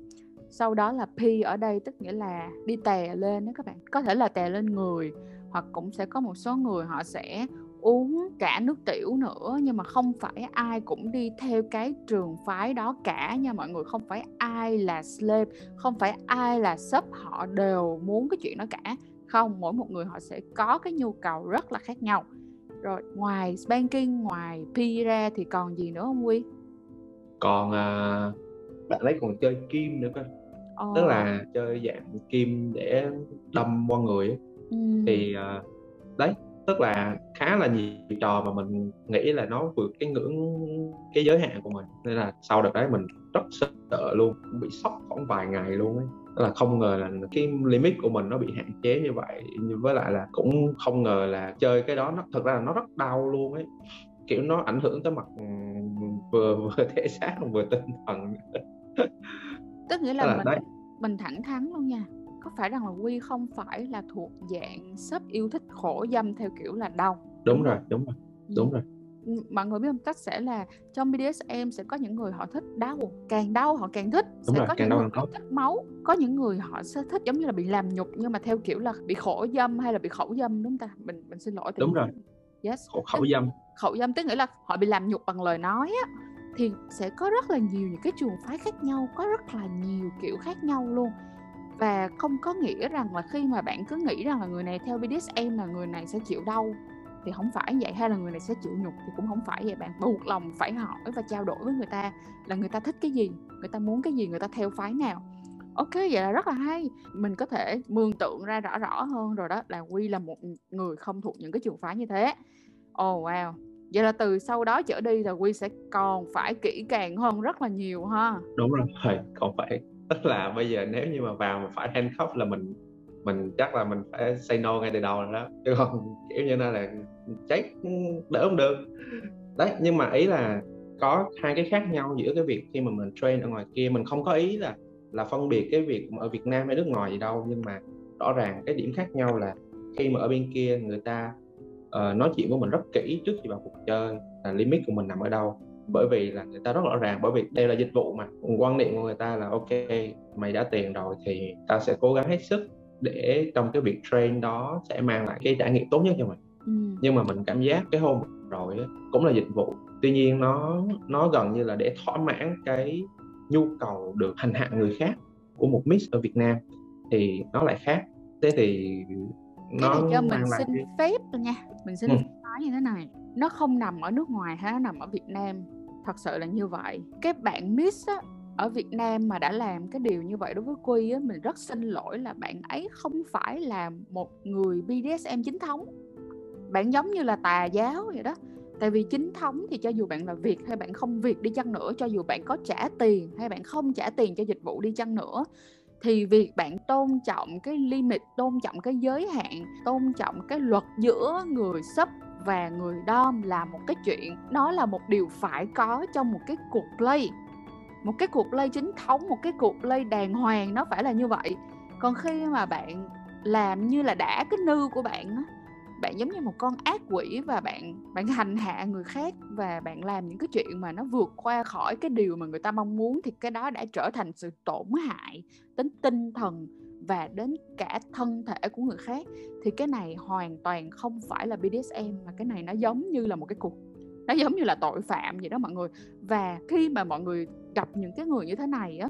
Sau đó là P ở đây tức nghĩa là đi tè lên đó các bạn. Có thể là tè lên người hoặc cũng sẽ có một số người họ sẽ uống cả nước tiểu nữa nhưng mà không phải ai cũng đi theo cái trường phái đó cả nha mọi người. Không phải ai là slave không phải ai là sub họ đều muốn cái chuyện đó cả. Không mỗi một người họ sẽ có cái nhu cầu rất là khác nhau. Rồi ngoài spanking ngoài P ra thì còn gì nữa không Quy? Còn à, bạn ấy còn chơi kim nữa cơ oh. tức là chơi dạng kim để đâm qua người ấy. Ừ. thì à, đấy tức là khá là nhiều trò mà mình nghĩ là nó vượt cái ngưỡng cái giới hạn của mình. Nên là sau đợt đấy mình rất sợ luôn bị sốc khoảng vài ngày luôn ấy. Là không ngờ là cái limit của mình nó bị hạn chế như vậy với lại là cũng không ngờ là chơi cái đó nó thật ra là nó rất đau luôn ấy. Kiểu nó ảnh hưởng tới mặt vừa vừa thể xác vừa tinh thần tức nghĩa là, là mình đấy. mình thẳng thắn luôn nha có phải rằng là quy không phải là thuộc dạng sub yêu thích khổ dâm theo kiểu là đau đúng rồi đúng rồi đúng rồi. Mọi người biết không? Cách sẽ là trong BDSM sẽ có những người họ thích đau càng đau họ càng thích. Đúng sẽ rồi, có càng những người họ thích máu có những người họ sẽ thích giống như là bị làm nhục nhưng mà theo kiểu là bị khổ dâm hay là bị khẩu dâm đúng không ta? Mình mình xin lỗi đúng rồi. yes. Khẩu, khẩu dâm. Khẩu dâm tức nghĩa là họ bị làm nhục bằng lời nói á thì sẽ có rất là nhiều những cái trường phái khác nhau có rất là nhiều kiểu khác nhau luôn và không có nghĩa rằng là khi mà bạn cứ nghĩ rằng là người này theo BDSM là người này sẽ chịu đau, thì không phải vậy. Hay là người này sẽ chịu nhục thì cũng không phải vậy. Bạn buộc lòng phải hỏi và trao đổi với người ta là người ta thích cái gì, người ta muốn cái gì, người ta theo phái nào. Ok, vậy là rất là hay. Mình có thể mường tượng ra rõ rõ hơn rồi đó, là quy là một người không thuộc những cái trường phái như thế. Oh wow. Vậy là từ sau đó trở đi là quy sẽ còn phải kỹ càng hơn rất là nhiều ha. Đúng rồi, còn phải tức là bây giờ nếu như mà vào mà phải handcuff là mình mình chắc là mình phải say no ngay từ đầu rồi đó. Chứ còn kiểu như là là chết đỡ không được. Đấy nhưng mà ý là có hai cái khác nhau giữa cái việc khi mà mình train ở ngoài kia. Mình không có ý là là phân biệt cái việc ở Việt Nam hay nước ngoài gì đâu nhưng mà rõ ràng cái điểm khác nhau là khi mà ở bên kia người ta uh, nói chuyện với mình rất kỹ trước khi vào cuộc chơi là limit của mình nằm ở đâu bởi vì là người ta rất rõ ràng bởi vì đây là dịch vụ mà. Quan niệm của người ta là ok mày đã tiền rồi thì ta sẽ cố gắng hết sức để trong cái việc train đó sẽ mang lại cái trải nghiệm tốt nhất cho mình ừ. nhưng mà mình cảm giác cái hôm rồi cũng là dịch vụ. Tuy nhiên nó nó gần như là để thỏa mãn cái nhu cầu được hành hạ người khác của một miss ở Việt Nam thì nó lại khác. Thế thì nó cái này cho mình xin cái... phép nha. Mình xin ừ. nói như thế này. Nó không nằm ở nước ngoài hay nó nằm ở Việt Nam thật sự là như vậy. Cái bạn miss á, ở Việt Nam mà đã làm cái điều như vậy đối với Quy á, mình rất xin lỗi là bạn ấy không phải là một người BDSM chính thống. Bạn giống như là tà giáo vậy đó. Tại vì chính thống thì cho dù bạn là việc hay bạn không việc đi chăng nữa cho dù bạn có trả tiền hay bạn không trả tiền cho dịch vụ đi chăng nữa thì việc bạn tôn trọng cái limit tôn trọng cái giới hạn tôn trọng cái luật giữa người sub và người dom là một cái chuyện, nó là một điều phải có trong một cái cuộc play. Một cái cuộc play chính thống, một cái cuộc play đàng hoàng, nó phải là như vậy. Còn khi mà bạn làm như là đã cái nư của bạn á, bạn giống như một con ác quỷ và bạn bạn hành hạ người khác và bạn làm những cái chuyện mà nó vượt qua khỏi cái điều mà người ta mong muốn, thì cái đó đã trở thành sự tổn hại đến tinh thần và đến cả thân thể của người khác, thì cái này hoàn toàn không phải là BDSM mà cái này nó giống như là một cái cuộc, nó giống như là tội phạm vậy đó mọi người. Và khi mà mọi người gặp những cái người như thế này á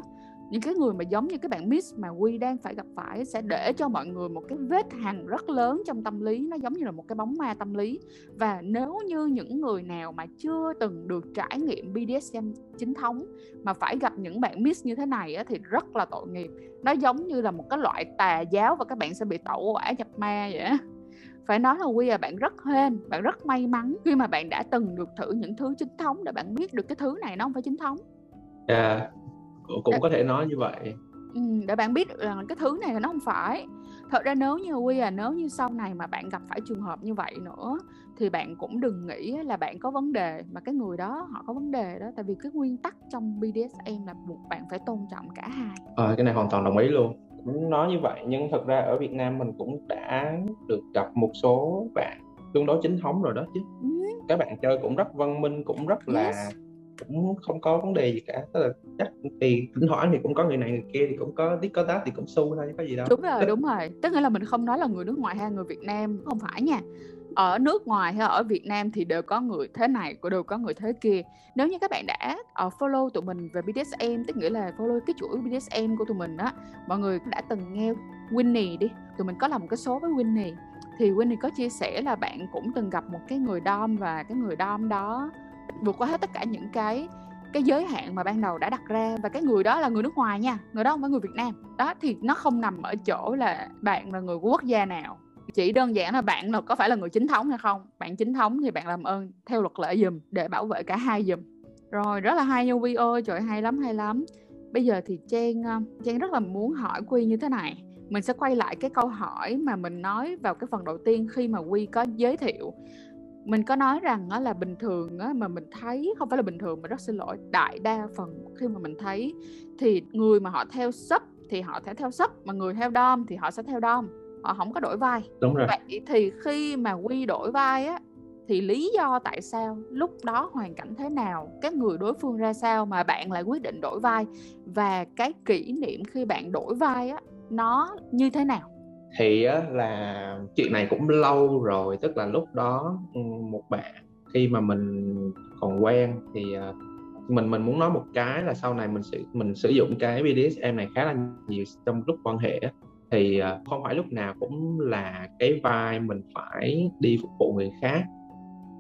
những cái người mà giống như cái bạn Miss mà Quy đang phải gặp phải sẽ để cho mọi người một cái vết hằn rất lớn trong tâm lý. Nó giống như là một cái bóng ma tâm lý. Và nếu như những người nào mà chưa từng được trải nghiệm BDSM chính thống mà phải gặp những bạn Miss như thế này á, thì rất là tội nghiệp. Nó giống như là một cái loại tà giáo và các bạn sẽ bị tẩu quả nhập ma vậy phải nói là Quy là bạn rất hên bạn rất may mắn khi mà bạn đã từng được thử những thứ chính thống để bạn biết được cái thứ này nó không phải chính thống. Yeah, cũng có thể nói như vậy. Ừ, để bạn biết được là cái thứ này là nó không phải. Thật ra nếu như Quy à nếu như sau này mà bạn gặp phải trường hợp như vậy nữa thì bạn cũng đừng nghĩ là bạn có vấn đề mà cái người đó họ có vấn đề đó. Tại vì cái nguyên tắc trong BDSM là buộc bạn phải tôn trọng cả hai. À, cái này hoàn toàn đồng ý luôn. Cũng nói như vậy nhưng thật ra ở Việt Nam mình cũng đã được gặp một số bạn tương đối chính thống rồi đó chứ. Ừ. các bạn chơi cũng rất văn minh cũng rất là yes. Cũng không có vấn đề gì cả. Tức là chắc thì thỉnh thoảng thì cũng có người này người kia thì cũng có tí có tát thì cũng su thôi có gì đâu. Đúng rồi đúng rồi. Tức nghĩa là mình không nói là người nước ngoài hay người Việt Nam không phải nha. Ở nước ngoài hay ở Việt Nam thì đều có người thế này cũng đều có người thế kia. Nếu như các bạn đã uh, follow tụi mình về BDSM tức nghĩa là follow cái chuỗi BDSM của tụi mình á mọi người đã từng nghe Winnie đi. Tụi mình có làm một cái số với Winnie. Thì Winnie có chia sẻ là bạn cũng từng gặp một cái người dom và cái người dom đó vượt qua hết tất cả những cái cái giới hạn mà ban đầu đã đặt ra. Và cái người đó là người nước ngoài nha, người đó không phải người Việt Nam. Đó, thì nó không nằm ở chỗ là bạn là người của quốc gia nào. Chỉ đơn giản là bạn là, có phải là người chính thống hay không? Bạn chính thống thì bạn làm ơn theo luật lệ dùm để bảo vệ cả hai dùm rồi, rất là hay nha vi ơi, trời hay lắm hay lắm. Bây giờ thì Trang ờ, Trang rất là muốn hỏi Quy như thế này. Mình sẽ quay lại cái câu hỏi mà mình nói vào cái phần đầu tiên khi mà Quy có giới thiệu mình có nói rằng là bình thường á, mà mình thấy không phải là bình thường mà rất xin lỗi đại đa phần khi mà mình thấy thì người mà họ theo sub thì họ sẽ theo sub mà người theo dom thì họ sẽ theo dom họ không có đổi vai. Đúng rồi. Vậy thì khi mà quy đổi vai á thì lý do tại sao lúc đó hoàn cảnh thế nào các người đối phương ra sao mà bạn lại quyết định đổi vai và cái kỷ niệm khi bạn đổi vai á nó như thế nào thì á, là chuyện này cũng lâu rồi tức là lúc đó ừ, một bạn khi mà mình còn quen thì ờ, mình mình muốn nói một cái là sau này mình sử mình sử dụng cái BDSM này khá là nhiều trong lúc quan hệ thì uh, không phải lúc nào cũng là cái vai mình phải đi phục vụ người khác.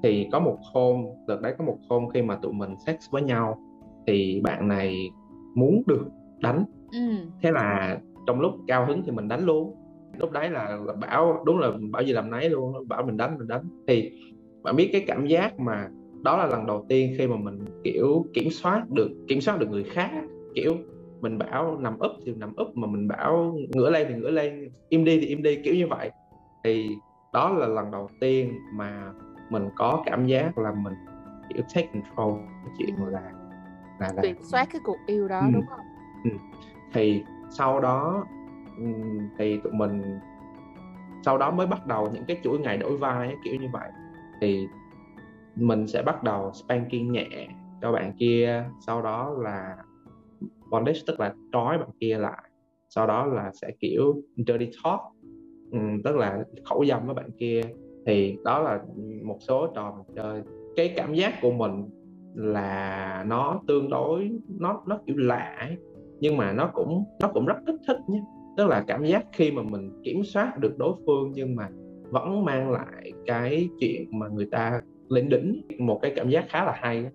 Thì có một hôm đợt đấy có một hôm khi mà tụi mình sex với nhau thì bạn này muốn được đánh. Ừ. thế là trong lúc cao hứng thì mình đánh luôn lúc đấy là, là bảo đúng là bảo gì làm nấy luôn bảo mình đánh mình đánh thì bạn biết cái cảm giác mà đó là lần đầu tiên khi mà mình kiểu kiểm soát được kiểm soát được người khác kiểu mình bảo nằm úp thì nằm úp mà mình bảo ngửa lên thì ngửa lên im đi thì im đi kiểu như vậy thì đó là lần đầu tiên mà mình có cảm giác là mình kiểu take control cái chuyện là là là kiểm soát cái cuộc yêu đó ừ. đúng không ừ. thì sau đó thì tụi mình sau đó mới bắt đầu những cái chuỗi ngày đổi vai ấy, kiểu như vậy. Thì mình sẽ bắt đầu spanking nhẹ cho bạn kia sau đó là bondage tức là trói bạn kia lại. Sau đó là sẽ kiểu dirty talk ừ, tức là khẩu dâm với bạn kia. Thì đó là một số trò mình chơi. Cái cảm giác của mình là nó tương đối nó nó kiểu lạ ấy. nhưng mà nó cũng nó cũng rất kích thích nhé tức là cảm giác khi mà mình kiểm soát được đối phương nhưng mà vẫn mang lại cái chuyện mà người ta lên đỉnh một cái cảm giác khá là hay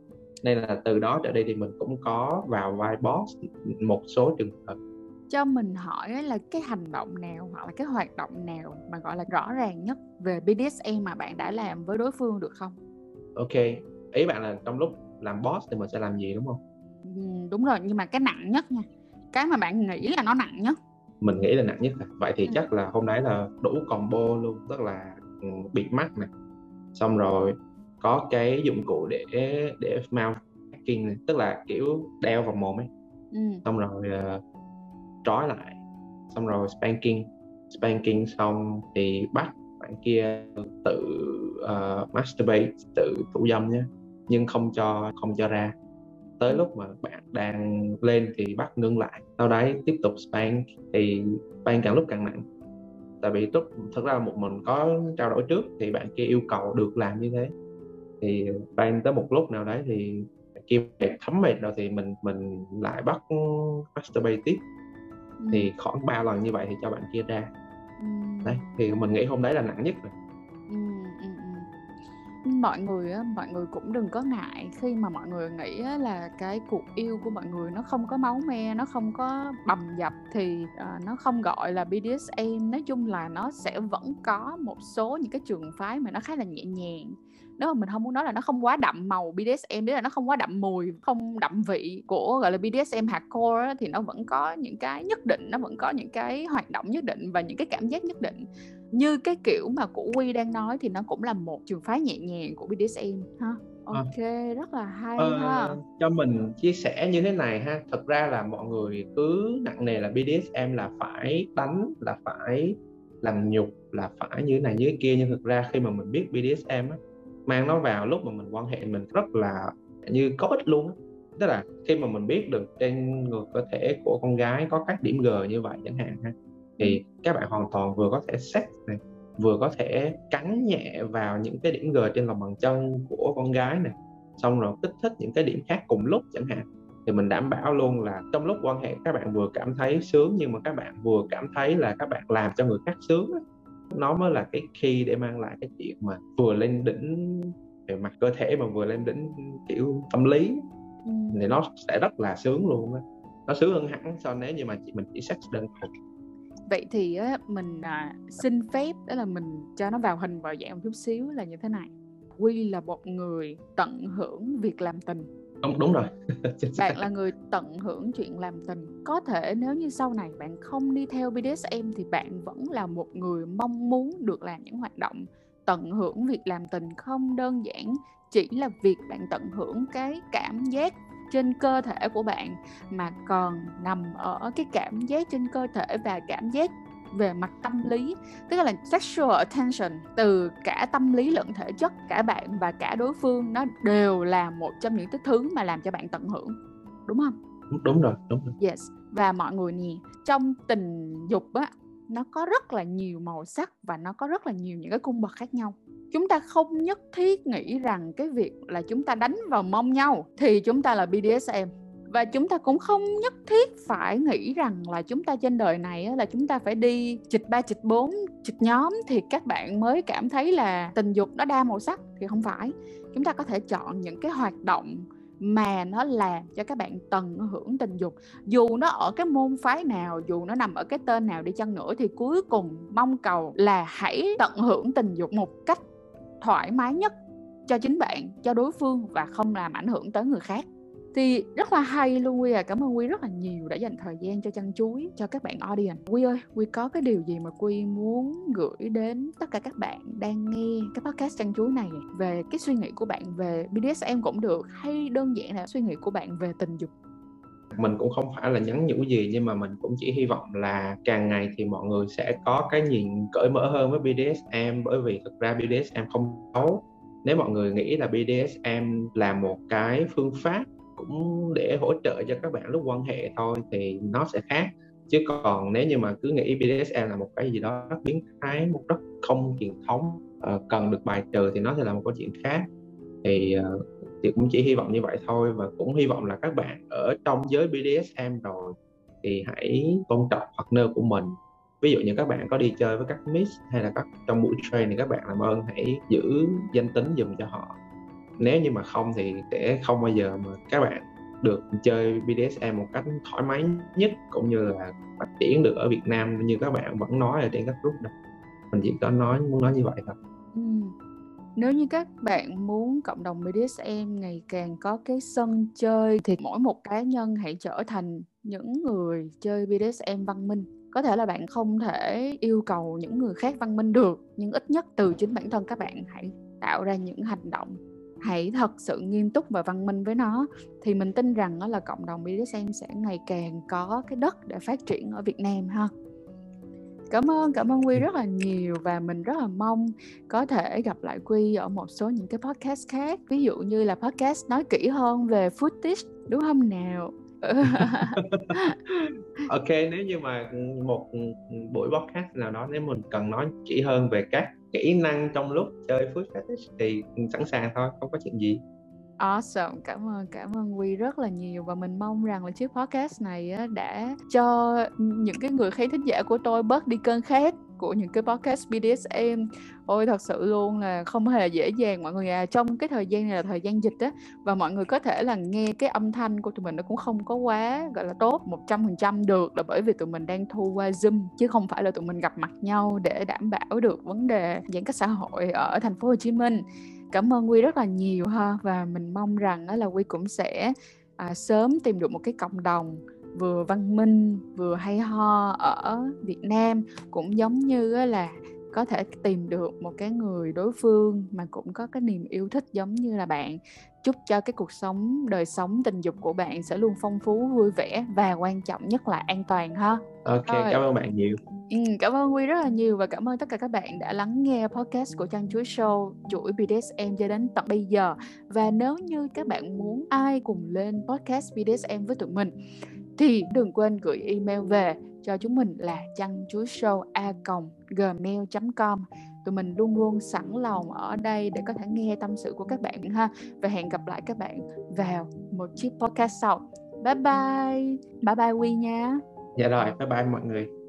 nên là từ đó trở đi thì mình cũng có vào vai boss một số trường hợp cho mình hỏi là cái hành động nào hoặc là cái hoạt động nào mà gọi là rõ ràng nhất về BDSM mà bạn đã làm với đối phương được không? Ok, ý bạn là trong lúc làm boss thì mình sẽ làm gì đúng không? Ừ, đúng rồi, nhưng mà cái nặng nhất nha, cái mà bạn nghĩ là nó nặng nhất. Mình nghĩ là nặng nhất à. Vậy thì ừ. chắc là hôm nay là đủ combo luôn, tức là ừ, bịt mắt này, xong rồi có cái dụng cụ để để mount hacking này tức là kiểu đeo vào mồm ấy ừ. xong rồi uh, trói lại xong rồi spanking spanking xong thì bắt bạn kia tự uh, masturbate tự thủ dâm nhé nhưng không cho không cho ra tới ừ. lúc mà bạn đang lên thì bắt ngưng lại sau đấy tiếp tục spank thì spank càng lúc càng nặng tại vì lúc thật ra một mình có trao đổi trước thì bạn kia yêu cầu được làm như thế thì ban tới một lúc nào đấy thì kia thấm mệt rồi thì mình mình lại bắt masturbate tiếp ừ. thì khoảng 3 lần như vậy thì cho bạn kia ra ừ. đấy thì mình nghĩ hôm đấy là nặng nhất rồi ừ, ừ, ừ mọi người á mọi người cũng đừng có ngại khi mà mọi người nghĩ á, là cái cuộc yêu của mọi người nó không có máu me nó không có bầm dập thì uh, nó không gọi là BDSM nói chung là nó sẽ vẫn có một số những cái trường phái mà nó khá là nhẹ nhàng. Nếu mà mình không muốn nói là nó không quá đậm màu BDSM đấy là nó không quá đậm mùi không đậm vị của gọi là BDSM hardcore á, thì nó vẫn có những cái nhất định nó vẫn có những cái hoạt động nhất định và những cái cảm giác nhất định như cái kiểu mà của Quy đang nói thì nó cũng là một trường phái nhẹ nhàng của BDSM ha ờ. ok à. rất là hay ờ, ha cho mình chia sẻ như thế này ha thật ra là mọi người cứ nặng nề là BDSM là phải đánh là phải làm nhục là phải như thế này như thế kia nhưng thực ra khi mà mình biết BDSM á mang nó vào lúc mà mình quan hệ mình rất là như có ích luôn tức là khi mà mình biết được trên người cơ thể của con gái có các điểm G như vậy chẳng hạn ha thì ừ. các bạn hoàn toàn vừa có thể sex này vừa có thể cắn nhẹ vào những cái điểm G trên lòng bàn chân của con gái này xong rồi kích thích những cái điểm khác cùng lúc chẳng hạn thì mình đảm bảo luôn là trong lúc quan hệ các bạn vừa cảm thấy sướng nhưng mà các bạn vừa cảm thấy là các bạn làm cho người khác sướng nó mới là cái khi để mang lại cái chuyện mà vừa lên đỉnh về mặt cơ thể mà vừa lên đỉnh kiểu tâm lý ừ. thì nó sẽ rất là sướng luôn á nó sướng hơn hẳn so nếu như mà chị mình chỉ sex đơn thuần vậy thì á, mình à, xin phép đó là mình cho nó vào hình vào dạng một chút xíu là như thế này. Quy là một người tận hưởng việc làm tình. Đúng đúng rồi. Bạn là người tận hưởng chuyện làm tình. Có thể nếu như sau này bạn không đi theo BDSM thì bạn vẫn là một người mong muốn được làm những hoạt động tận hưởng việc làm tình. Không đơn giản chỉ là việc bạn tận hưởng cái cảm giác trên cơ thể của bạn mà còn nằm ở cái cảm giác trên cơ thể và cảm giác về mặt tâm lý tức là sexual attention từ cả tâm lý lẫn thể chất cả bạn và cả đối phương nó đều là một trong những cái thứ mà làm cho bạn tận hưởng đúng không? Đúng rồi đúng rồi. Yes. Và mọi người nè trong tình dục á nó có rất là nhiều màu sắc và nó có rất là nhiều những cái cung bậc khác nhau. Chúng ta không nhất thiết nghĩ rằng cái việc là chúng ta đánh vào mông nhau thì chúng ta là BDSM và chúng ta cũng không nhất thiết phải nghĩ rằng là chúng ta trên đời này là chúng ta phải đi chịch ba, chịch bốn, chịch nhóm thì các bạn mới cảm thấy là tình dục nó đa màu sắc. Thì không phải. Chúng ta có thể chọn những cái hoạt động mà nó làm cho các bạn tận hưởng tình dục. Dù nó ở cái môn phái nào, dù nó nằm ở cái tên nào đi chăng nữa, thì cuối cùng mong cầu là hãy tận hưởng tình dục một cách thoải mái nhất cho chính bạn, cho đối phương và không làm ảnh hưởng tới người khác thì rất là hay luôn Quy à cảm ơn Quy rất là nhiều đã dành thời gian cho chăn chuối, cho các bạn audience. Quy ơi Quy có cái điều gì mà Quy muốn gửi đến tất cả các bạn đang nghe cái podcast chăn chuối này về cái suy nghĩ của bạn về BDSM cũng được hay đơn giản là suy nghĩ của bạn về tình dục? Mình cũng không phải là nhắn nhủ gì nhưng mà mình cũng chỉ hy vọng là càng ngày thì mọi người sẽ có cái nhìn cởi mở hơn với BDSM bởi vì thực ra BDSM không xấu. Nếu mọi người nghĩ là BDSM là một cái phương pháp cũng để hỗ trợ cho các bạn lúc quan hệ thôi thì nó sẽ khác. Chứ còn nếu như mà cứ nghĩ BDSM là một cái gì đó rất biến thái một rất không truyền thống uh, cần được bài trừ thì nó sẽ là một câu chuyện khác. Thì uh, thì cũng chỉ hy vọng như vậy thôi và cũng hy vọng là các bạn ở trong giới BDSM rồi thì hãy tôn trọng partner của mình. Ví dụ như các bạn có đi chơi với các miss hay là các trong buổi train thì các bạn làm ơn hãy giữ danh tính dùm cho họ nếu như mà không thì sẽ không bao giờ mà các bạn được chơi BDSM một cách thoải mái nhất cũng như là phát triển được ở Việt Nam như các bạn vẫn nói ở trên các group đó mình chỉ có nói muốn nói như vậy thôi ừ. Nếu như các bạn muốn cộng đồng BDSM ngày càng có cái sân chơi thì mỗi một cá nhân hãy trở thành những người chơi BDSM văn minh. Có thể là bạn không thể yêu cầu những người khác văn minh được, nhưng ít nhất từ chính bản thân các bạn hãy tạo ra những hành động hãy thật sự nghiêm túc và văn minh với nó. Thì mình tin rằng đó là cộng đồng BDSM sẽ ngày càng có cái đất để phát triển ở Việt Nam ha. Cảm ơn cảm ơn quy rất là nhiều và mình rất là mong có thể gặp lại quy ở một số những cái podcast khác. Ví dụ như là podcast nói kỹ hơn về footage đúng không nào? Ok nếu như mà một buổi podcast nào đó nếu mình cần nói kỹ hơn về các kỹ năng trong lúc chơi food fetish thì sẵn sàng thôi không có chuyện gì. Awesome, cảm ơn cảm ơn Quy rất là nhiều và mình mong rằng là chiếc podcast này đã cho những cái người khán thính giả của tôi bớt đi cơn khát của những cái podcast BDSM ôi thật sự luôn là không hề dễ dàng mọi người à. Trong cái thời gian này là thời gian dịch á và mọi người có thể là nghe cái âm thanh của tụi mình nó cũng không có quá gọi là tốt một trăm phần trăm được là bởi vì tụi mình đang thu qua zoom chứ không phải là tụi mình gặp mặt nhau để đảm bảo được vấn đề giãn cách xã hội ở thành phố Hồ Chí Minh. Cảm ơn Quy rất là nhiều ha và mình mong rằng là Quy cũng sẽ à, sớm tìm được một cái cộng đồng vừa văn minh vừa hay ho ở Việt Nam cũng giống như là có thể tìm được một cái người đối phương mà cũng có cái niềm yêu thích giống như là bạn. Chúc cho cái cuộc sống đời sống tình dục của bạn sẽ luôn phong phú vui vẻ và quan trọng nhất là an toàn ha. Ok Rồi. cảm ơn bạn nhiều. Ừ, cảm ơn Quy rất là nhiều và cảm ơn tất cả các bạn đã lắng nghe podcast của Trang Chuối Show chuỗi BDSM cho đến tận bây giờ. Và nếu như các bạn muốn ai cùng lên podcast BDSM với tụi mình thì đừng quên gửi email về cho chúng mình là chăn chuối show a gmail.com tụi mình luôn luôn sẵn lòng ở đây để có thể nghe tâm sự của các bạn ha. Và hẹn gặp lại các bạn vào một chiếc podcast sau. Bye bye. Bye bye quy nha. Dạ rồi, bye bye mọi người.